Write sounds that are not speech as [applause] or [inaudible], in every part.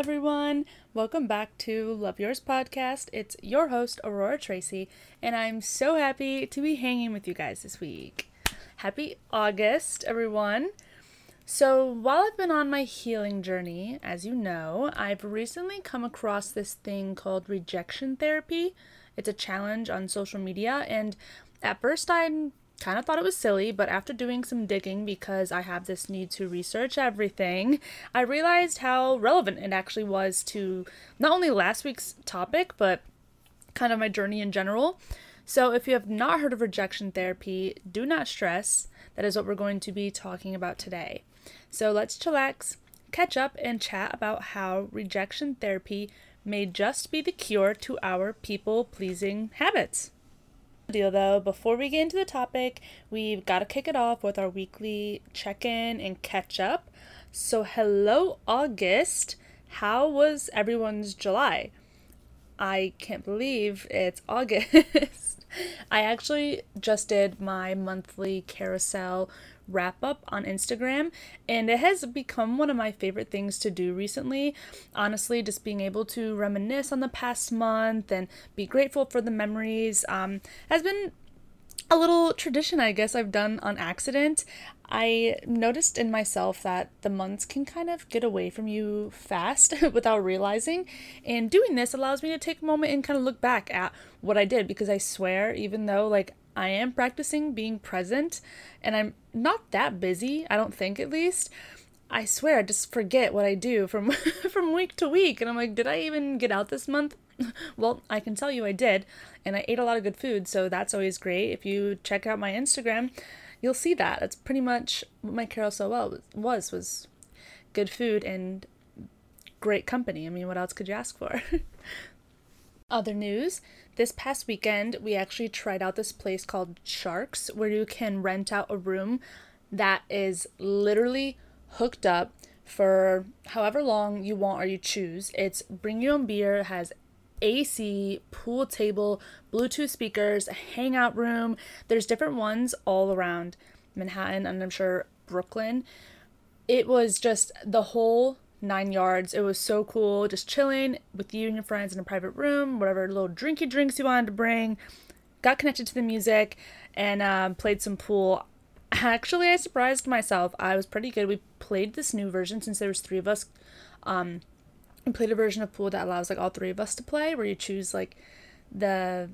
everyone. Welcome back to Love Yours Podcast. It's your host, Aurora Treacy, and I'm so happy to be hanging with you guys this week. Happy August, everyone. So, while I've been on my healing journey, as you know, I've recently come across this thing called rejection therapy. It's a challenge on social media, and at first I kind of thought it was silly, but after doing some digging because I have this need to research everything, I realized how relevant it actually was to not only last week's topic, but kind of my journey in general. So, if you have not heard of rejection therapy, do not stress. That is what we're going to be talking about today. So, let's chillax, catch up, and chat about how rejection therapy may just be the cure to our people pleasing habits deal though. Before we get into the topic, we've got to kick it off with our weekly check in and catch up. So, hello, August. How was everyone's July? I can't believe it's August. [laughs] I actually just did my monthly carousel wrap up on Instagram, and it has become one of my favorite things to do recently. Honestly, just being able to reminisce on the past month and be grateful for the memories um, has been a little tradition, I guess, I've done on accident. I noticed in myself that the months can kind of get away from you fast [laughs] without realizing. And doing this allows me to take a moment and kind of look back at what I did because I swear, even though like I am practicing being present and I'm not that busy, I don't think at least. I swear I just forget what I do from [laughs] from week to week and I'm like, did I even get out this month? [laughs] well, I can tell you I did and I ate a lot of good food, so that's always great. If you check out my Instagram, you'll see that. That's pretty much what my carousel well was was good food and great company. I mean, what else could you ask for? [laughs] Other news this past weekend, we actually tried out this place called Sharks where you can rent out a room that is literally hooked up for however long you want or you choose. It's bring your own beer, has AC, pool table, Bluetooth speakers, hangout room. There's different ones all around Manhattan and I'm sure Brooklyn. It was just the whole nine yards. It was so cool, just chilling with you and your friends in a private room, whatever little drinky drinks you wanted to bring. Got connected to the music and um, played some pool. Actually, I surprised myself. I was pretty good. We played this new version since there was three of us. Um, we played a version of pool that allows like all three of us to play, where you choose like the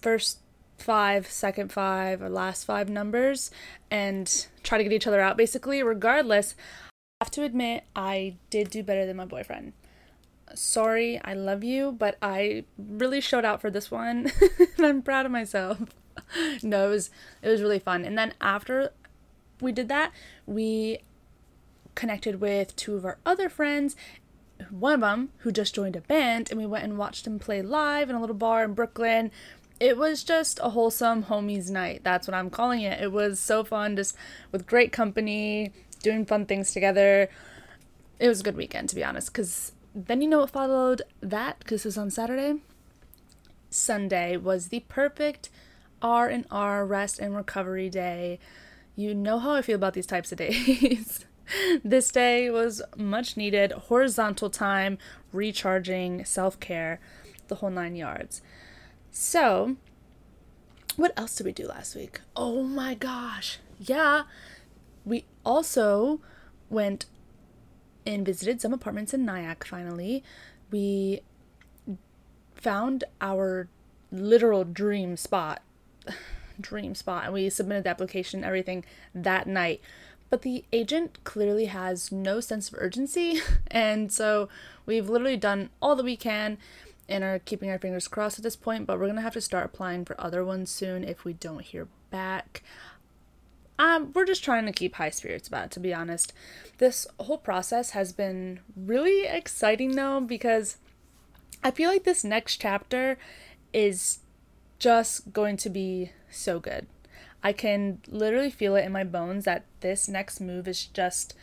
first five, second five, or last five numbers and try to get each other out basically. Regardless, have to admit, I did do better than my boyfriend. Sorry, I love you, but I really showed out for this one, [laughs] I'm proud of myself. [laughs] no, it was it was really fun. And then after we did that, we connected with two of our other friends. One of them who just joined a band, and we went and watched him play live in a little bar in Brooklyn. It was just a wholesome homies night. That's what I'm calling it. It was so fun, just with great company doing fun things together. It was a good weekend, to be honest, because then you know what followed that, because it was on Saturday? Sunday was the perfect R and R rest and recovery day. You know how I feel about these types of days. [laughs] this day was much needed horizontal time, recharging, self care, the whole nine yards. So, what else did we do last week? Oh my gosh. Yeah, also went and visited some apartments in Nyack finally. We found our literal dream spot. [sighs] dream spot. And we submitted the application, everything that night. But the agent clearly has no sense of urgency. [laughs] And so we've literally done all that we can and are keeping our fingers crossed at this point. But we're going to have to start applying for other ones soon if we don't hear back. Um, we're just trying to keep high spirits about it, to be honest. This whole process has been really exciting, though, because I feel like this next chapter is just going to be so good. I can literally feel it in my bones that this next move is just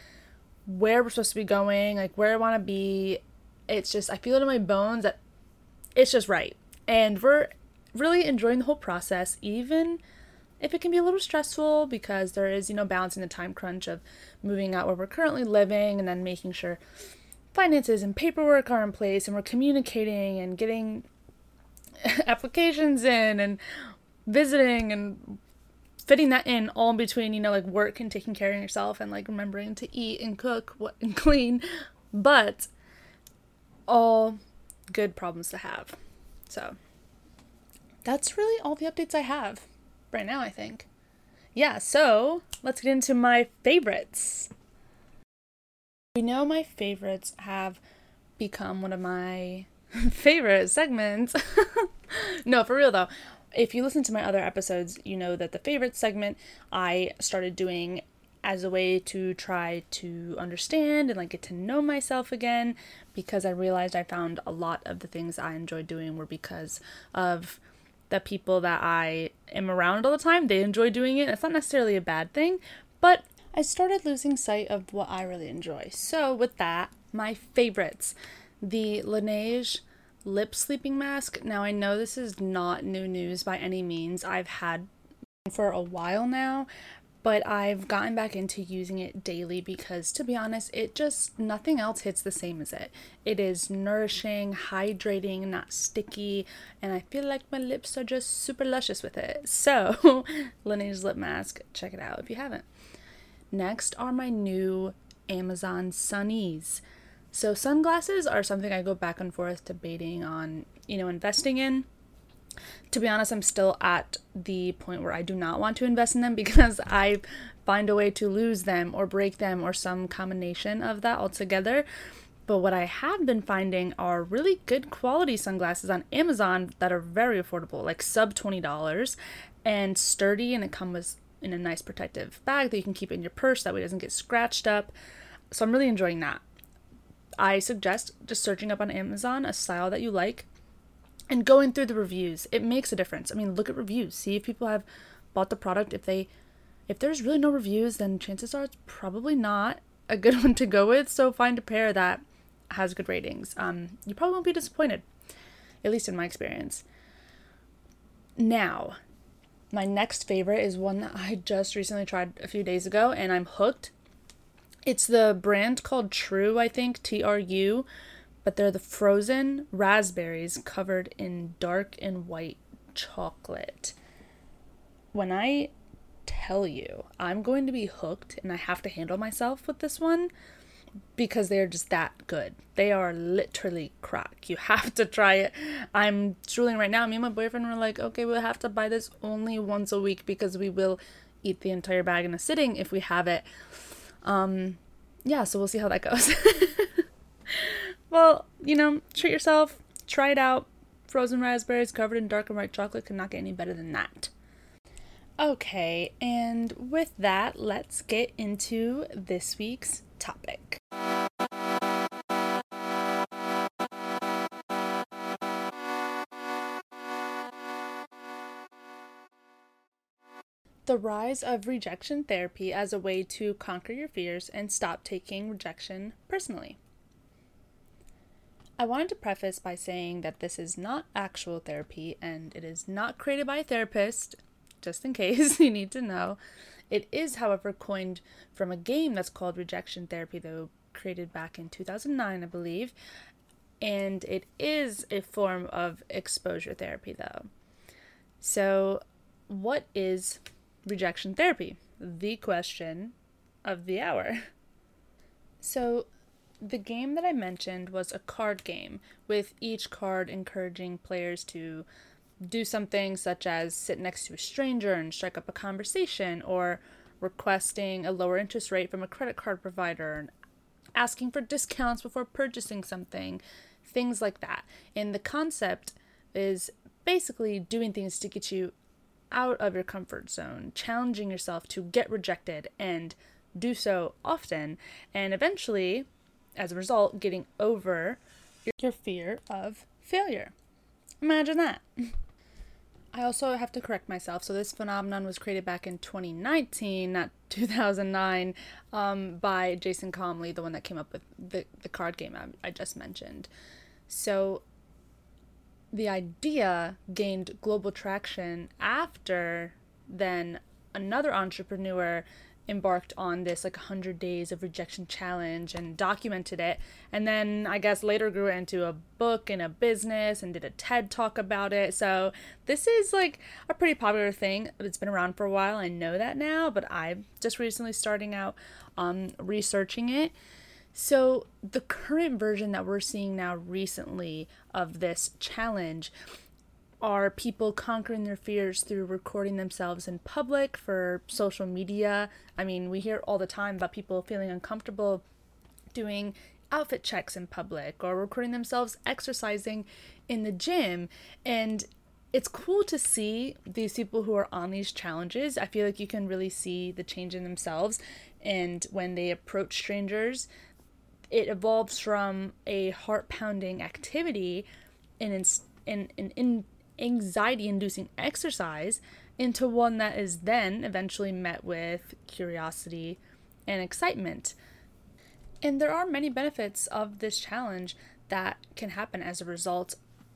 where we're supposed to be going, like where I want to be. It's just, I feel it in my bones that it's just right. And we're really enjoying the whole process, even if it can be a little stressful because there is, you know, balancing the time crunch of moving out where we're currently living and then making sure finances and paperwork are in place and we're communicating and getting [laughs] applications in and visiting and fitting that in all in between, you know, like work and taking care of yourself and like remembering to eat and cook what and [laughs] clean, but all good problems to have. So that's really all the updates I have right now, I think. Yeah, so let's get into my favorites. We know my favorites have become one of my [laughs] favorite segments. [laughs] no, for real though. If you listen to my other episodes, you know that the favorite segment I started doing as a way to try to understand and like get to know myself again because I realized I found a lot of the things I enjoyed doing were because of the people that I am around all the time. They enjoy doing it. It's not necessarily a bad thing, but I started losing sight of what I really enjoy. So, with that, my favorites the Laneige lip sleeping mask. Now, I know this is not new news by any means. I've had for a while now, but I've gotten back into using it daily because to be honest, it just nothing else hits the same as it. It is nourishing, hydrating, not sticky, and I feel like my lips are just super luscious with it. [laughs] So, Laneige lip mask, check it out if you haven't. Next are my new Amazon Sunnies. So, sunglasses are something I go back and forth debating on, you know, investing in to be honest, I'm still at the point where I do not want to invest in them [laughs] because I find a way to lose them or break them or some combination of that altogether. But what I have been finding are really good quality sunglasses on Amazon that are very affordable, like sub $20 and sturdy, and it comes in a nice protective bag that you can keep in your purse that way it doesn't get scratched up. So I'm really enjoying that. I suggest just searching up on Amazon a style that you like and going through the reviews it makes a difference. I mean look at reviews. See if people have bought the product. If they if there's really no reviews then chances are it's probably not a good [laughs] one to go with. So find a pair that has good ratings. Um you probably won't be disappointed at least in my experience. Now my next favorite is one that i just recently tried a few days ago and i'm hooked. It's the brand called true i think t-r-u but they're the frozen raspberries covered in dark and white chocolate. When I tell you I'm going to be hooked and I have to handle myself with this one because they're just that good. They are literally crack. You have to try it. I'm drooling right now. Me and my boyfriend were like, okay, we'll have to buy this only once a week because we will eat the entire bag in a sitting if we have it. Um, yeah, so we'll see how that goes. [laughs] well, you know, treat yourself, try it out. Frozen raspberries covered in dark and white chocolate could not get any better than that. Okay, and with that, let's get into this week's topic. The rise of rejection therapy as a way to conquer your fears and stop taking rejection personally. I wanted to preface by saying that this is not actual therapy and it is not created by a therapist, just in [laughs] case you need to know. It is, however, coined from a game that's called Rejection Therapy, though created back in 2009, I believe. And it is a form of exposure therapy, though. So, what is rejection therapy? The question of the hour. [laughs] So, the game that I mentioned was a card game, with each card encouraging players to do something such as sit next to a stranger and strike up a conversation, or requesting a lower interest rate from a credit card provider, and asking for discounts before purchasing something, things like that. And the concept is basically doing things to get you out of your comfort zone, challenging yourself to get rejected and do so often, and eventually as a result, getting over your fear of failure. Imagine that. [laughs] I also have to correct myself. So, this phenomenon was created back in 2019, not [laughs] 2009, um, by Jason Comely, the one that came up with the, the card game I, I just mentioned. So, the idea gained global traction after then another entrepreneur embarked on this like 100 days of rejection challenge and documented it. And then i guess later grew into a book and a business and did a ted talk about it. So this is like a pretty popular thing. It's been around for a while. I know that now but i'm just recently starting out um, researching it. So the current version that we're seeing now recently of this challenge are people conquering their fears through recording themselves in public for social media. I mean, we hear all the time about people feeling uncomfortable doing outfit checks in public or recording themselves exercising in the gym. And it's cool to see these people who are on these challenges. I feel like you can really see the change in themselves. And when they approach strangers, it evolves from a heart pounding activity in, in, in, in anxiety inducing exercise into one that is then eventually met with curiosity and excitement. And there are many benefits of this challenge that can happen as a result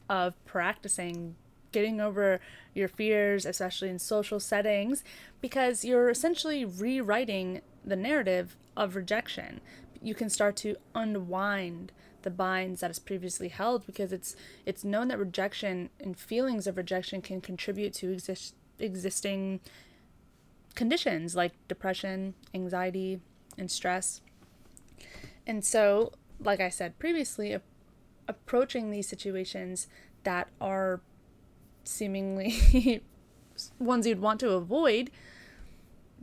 of practicing getting over your fears, especially in social settings, because you're essentially rewriting the narrative of rejection. You can start to unwind the binds that is previously held because it's it's known that rejection and feelings of rejection can contribute to exist, existing conditions like depression, anxiety, and stress. And so, like I said previously, a- approaching these situations that are seemingly [laughs] ones you'd want to avoid,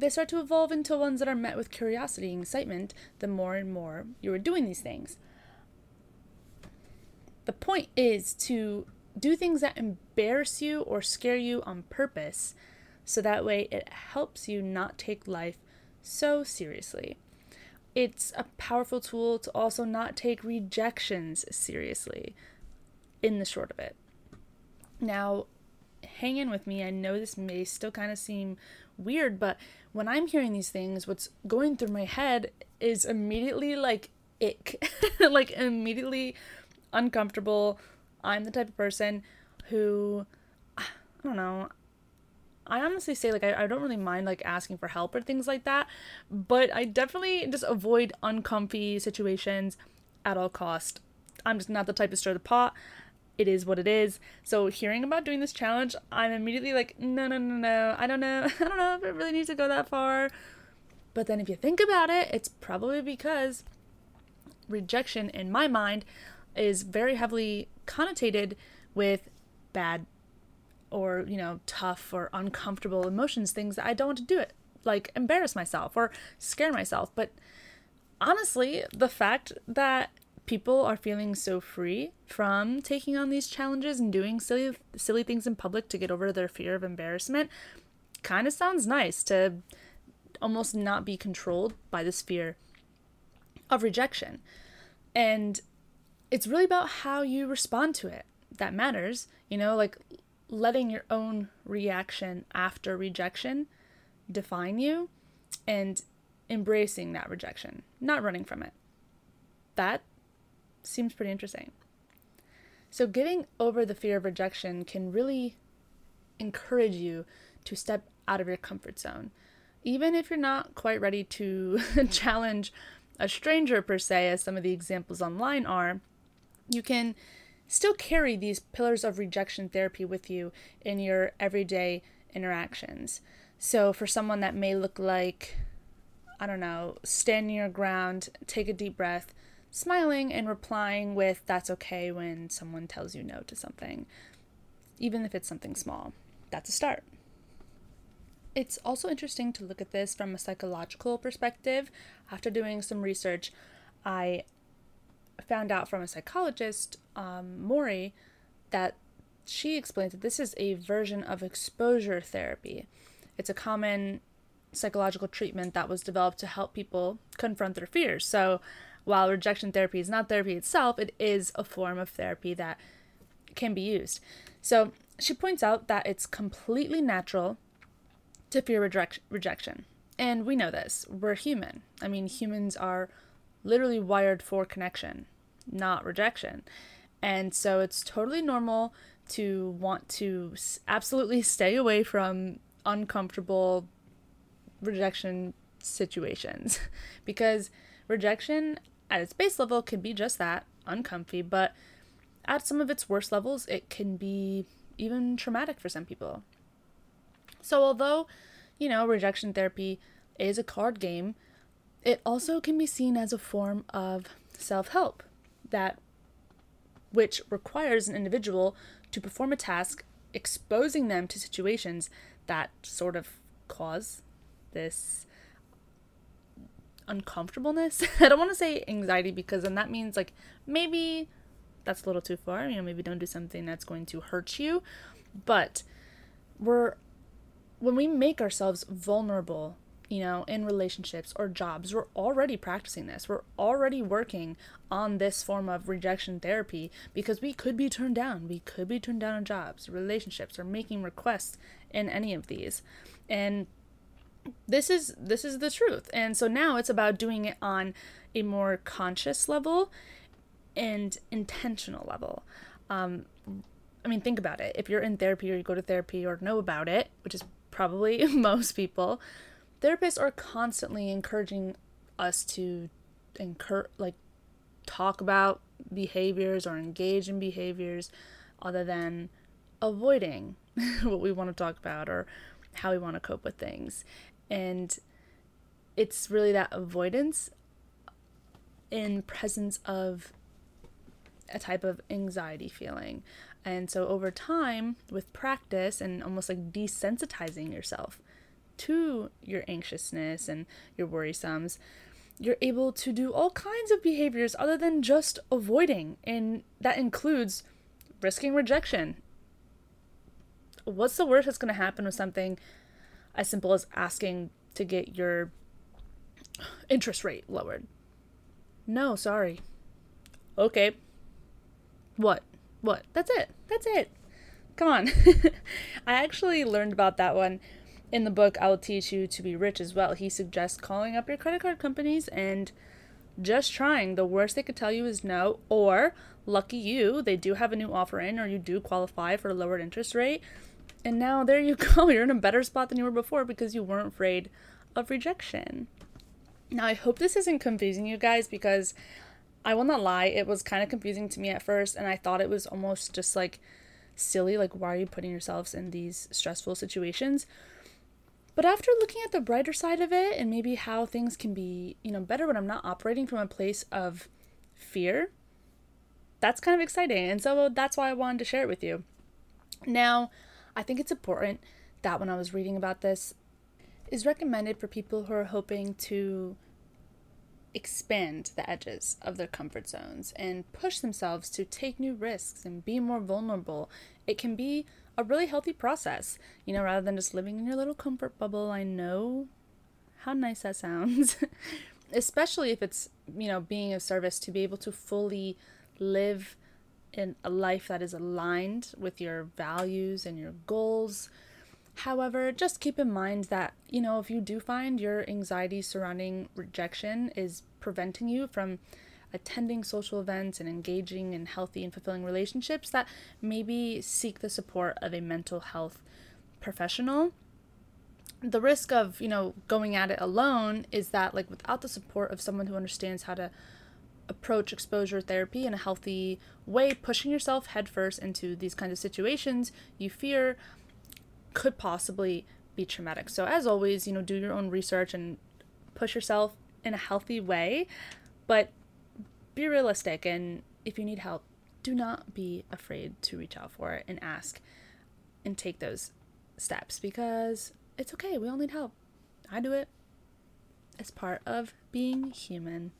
they start to evolve into ones that are met with curiosity and excitement the more and more you are doing these things. The point is to do things that embarrass you or scare you on purpose so that way it helps you not take life so seriously. It's a powerful tool to also not take rejections seriously in the short of it. Now, hang in with me. I know this may still kind of seem weird, but when I'm hearing these things, what's going through my head is immediately like ick. [laughs] like immediately uncomfortable. I'm the type of person who, I don't know, I honestly say like I, I don't really mind like asking for help or things like that, but I definitely just avoid uncomfy situations at all cost. I'm just not the type to stir the pot. It is what it is. So hearing about doing this challenge, I'm immediately like, no, no, no, no. I don't know. [laughs] I don't know if it really needs to go that far. But then if you think about it, it's probably because rejection in my mind is very heavily connotated with bad or, you know, tough or uncomfortable emotions, things that I don't want to do it, like embarrass myself or scare myself. But honestly, the fact that people are feeling so free from taking on these challenges and doing silly silly things in public to get over their fear of embarrassment kind of sounds nice to almost not be controlled by this fear of rejection. And it's really about how you respond to it that matters, you know, like letting your own reaction after rejection define you and embracing that rejection, not running from it. That seems pretty interesting. So, getting over the fear of rejection can really encourage you to step out of your comfort zone. Even if you're not quite ready to [laughs] challenge a stranger, per se, as some of the examples online are, you can still carry these pillars of rejection therapy with you in your everyday interactions. So, for someone that may look like, I don't know, standing your ground, take a deep breath, smiling, and replying with, that's okay when someone tells you no to something, even if it's something small. That's a start. It's also interesting to look at this from a psychological perspective. After doing some research, I found out from a psychologist, um, Morey, that she explains that this is a version of exposure therapy. It's a common psychological treatment that was developed to help people confront their fears. So, while rejection therapy is not therapy itself, it is a form of therapy that can be used. So, she points out that it's completely natural to fear reject- rejection. And we know this. We're human. I mean, humans are literally wired for connection, not rejection. And so it's totally normal to want to absolutely [laughs] stay away from uncomfortable rejection situations [laughs] because rejection at its base level can be just that uncomfy, but at some of its worst levels, it can be even traumatic for some people. So, although, you know, rejection therapy is a card game, it also can be seen as a form of self help that which requires an individual to perform a task exposing them to situations that sort of cause this uncomfortableness. [laughs] I don't want to say anxiety because then that means like maybe that's a little too far. You know, maybe don't do something that's going to hurt you. But we're when we make ourselves vulnerable, you know, in relationships or jobs, we're already practicing this. We're already working on this form of rejection therapy because we could be turned down. We could be turned down in jobs, relationships, or making requests in any of these. And this is this is the truth. And so now it's about doing it on a more conscious level and intentional level. Um, I mean, think about it. If you're in therapy or you go to therapy or know about it, which is probably [laughs] most people, therapists are constantly encouraging us to incur like talk about behaviors or engage in behaviors other than avoiding [laughs] what we want to talk about or how we want to cope with things. And it's really that avoidance in presence of a type of anxiety feeling. And so over time, with practice and almost like desensitizing yourself to your anxiousness and your worrisomes, you're able to do all kinds of behaviors other than just avoiding. And that includes risking rejection. What's the worst that's going to happen with something as simple as asking to get your interest rate lowered? No, sorry. Okay, what? What? That's it. That's it. Come on. [laughs] I actually learned about that one in the book I'll Teach You to Be Rich as well. He suggests calling up your credit card companies and just trying. The worst they could tell you is no, or lucky you, they do have a new offer in, or you do qualify for a lowered interest rate. And now there you [laughs] go. You're in a better spot than you were before because you weren't afraid of rejection. Now, I hope this isn't confusing you guys because I will not lie, it was kind of confusing to me at first, and I thought it was almost just like silly. Like, why are you putting yourselves in these stressful situations? But after looking at the brighter side of it and maybe how things can be, you know, better when I'm not operating from a place of fear, that's kind of exciting. And so that's why I wanted to share it with you. Now, I think it's important that when I was reading about this, is recommended for people who are hoping to expand the edges of their comfort zones and push themselves to take new risks and be more vulnerable, it can be a really healthy process, you know, rather than just living in your little comfort bubble. I know how nice that sounds, [laughs] especially if it's, you know, being of service to be able to fully live in a life that is aligned with your values and your goals However, just keep in mind that, you know, if you do find your anxiety surrounding rejection is preventing you from attending social events and engaging in healthy and fulfilling relationships, that maybe seek the support of a mental health professional. The risk of, you know, going at it alone is that, like, without the support of someone who understands how to approach exposure therapy in a healthy way, pushing yourself headfirst into these kinds of situations you fear could possibly be traumatic. So, as always, you know, do your own research and push yourself in a healthy way, but be realistic. And if you need help, do not be afraid to reach out for it and ask and take those steps because it's okay. We all need help. I do it as part of being human.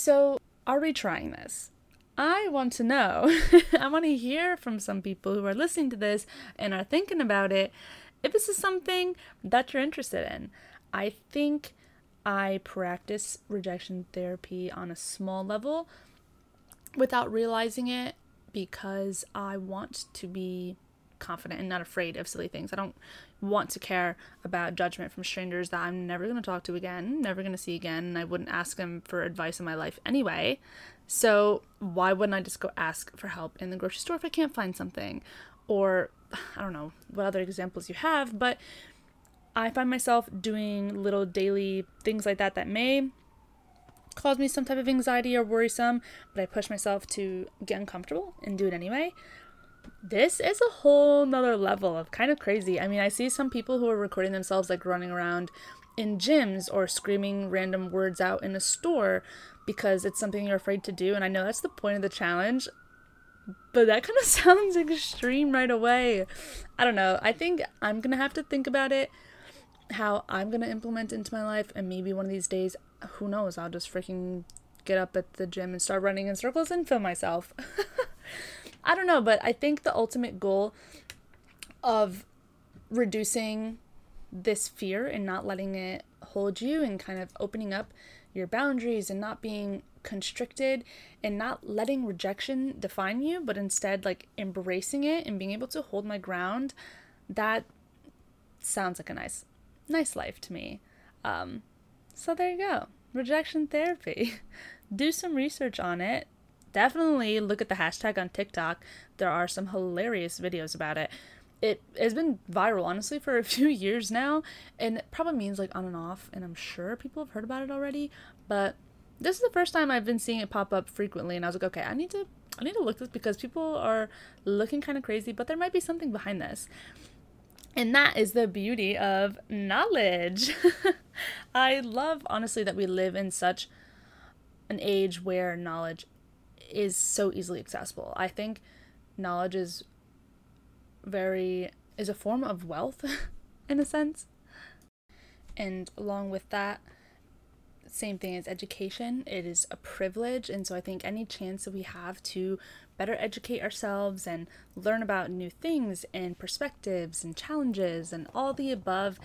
So, are we trying this? I want to know. [laughs] I want to hear from some people who are listening to this and are thinking about it if this is something that you're interested in. I think I practice rejection therapy on a small level without realizing it because I want to be confident and not afraid of silly things. I don't want to care about judgment from strangers that I'm never going to talk to again, never going to see again, and I wouldn't ask them for advice in my life anyway. So, why wouldn't I just go ask for help in the grocery store if I can't find something? Or, I don't know what other examples you have, but I find myself doing little daily things like that that may cause me some type of anxiety or worrisome, but I push myself to get uncomfortable and do it anyway. This is a whole nother level of kind of crazy. I mean, I see some people who are recording themselves like running around in gyms or screaming random words out in a store because it's something you're afraid to do. And I know that's the point of the challenge, but that kind of [laughs] sounds extreme right away. I don't know. I think I'm going to have to think about it, how I'm going to implement into my life. And maybe one of these days, who knows, I'll just freaking get up at the gym and start running in circles and film myself. [laughs] I don't know, but I think the ultimate goal of reducing this fear and not letting it hold you and kind of opening up your boundaries and not being constricted and not letting rejection define you, but instead like embracing it and being able to hold my ground, that sounds like a nice, nice life to me. Um, so there you go. Rejection therapy. [laughs] Do some research on it. Definitely look at the hashtag on TikTok. There are some hilarious videos about it. It has been viral honestly for a [laughs] few years now and it probably means like on and off and i'm sure people have heard about it already but this is the first time i've been seeing it pop up frequently and i was like okay i need to i need to look this because people are looking kind of crazy but there might be something behind this. And that is the beauty of knowledge. [laughs] I love honestly that we live in such an age where knowledge is so easily accessible i think knowledge is very is a form of wealth [laughs] in a sense. And along with that, same thing as education, it is a privilege. And so I think any chance that we have to better educate ourselves and learn about new things and perspectives and challenges and all the above,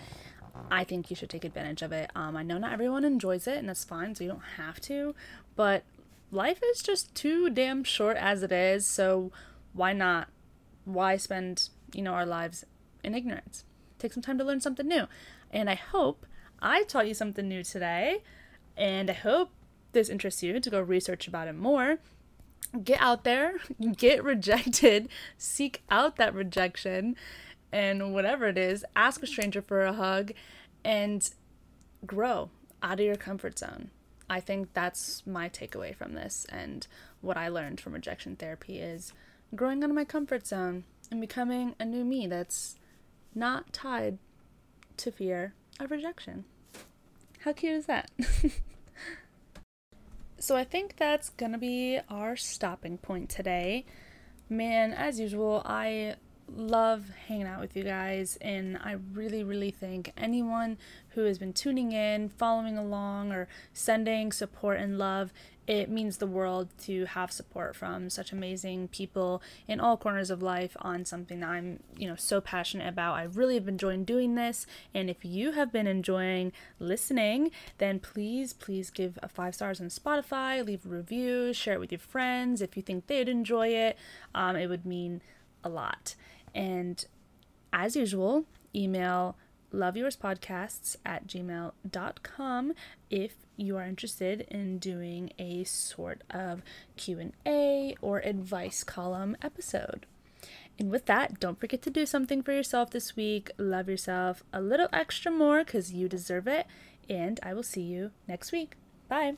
I think you should take advantage of it. Um, I know not everyone enjoys it, and that's fine, so you don't have to, but life is just too damn short as it is, so why not? Why spend you know, our lives in ignorance. Take some time to learn something new. And I hope I taught you something new today. And I hope this interests you to go research about it more. Get out there, [laughs] get rejected, [laughs] seek out that rejection, and whatever it is, ask a stranger for a hug and grow out of your comfort zone. I think that's my takeaway from this and what I learned from rejection therapy is growing out of my comfort zone and becoming a new me that's not tied to fear of rejection. How cute is that? [laughs] so I think that's gonna be our stopping point today. Man, as usual, I love hanging out with you guys, and I really, really thank anyone who has been tuning in, following along, or sending support and love it means the world to have support from such amazing people in all corners of life on something that I'm, you know, so passionate about. I really have enjoyed doing this, and if you have been enjoying listening, then please, please give a five stars on Spotify, leave a review, share it with your friends if you think they'd enjoy it. Um, it would mean a lot. And as usual, email loveyourspodcasts at gmail.com if you are interested in doing a sort of q&a or advice column episode. And with that don't forget to do something for yourself this week. Love yourself a little extra more because you deserve it. And i will see you next week. Bye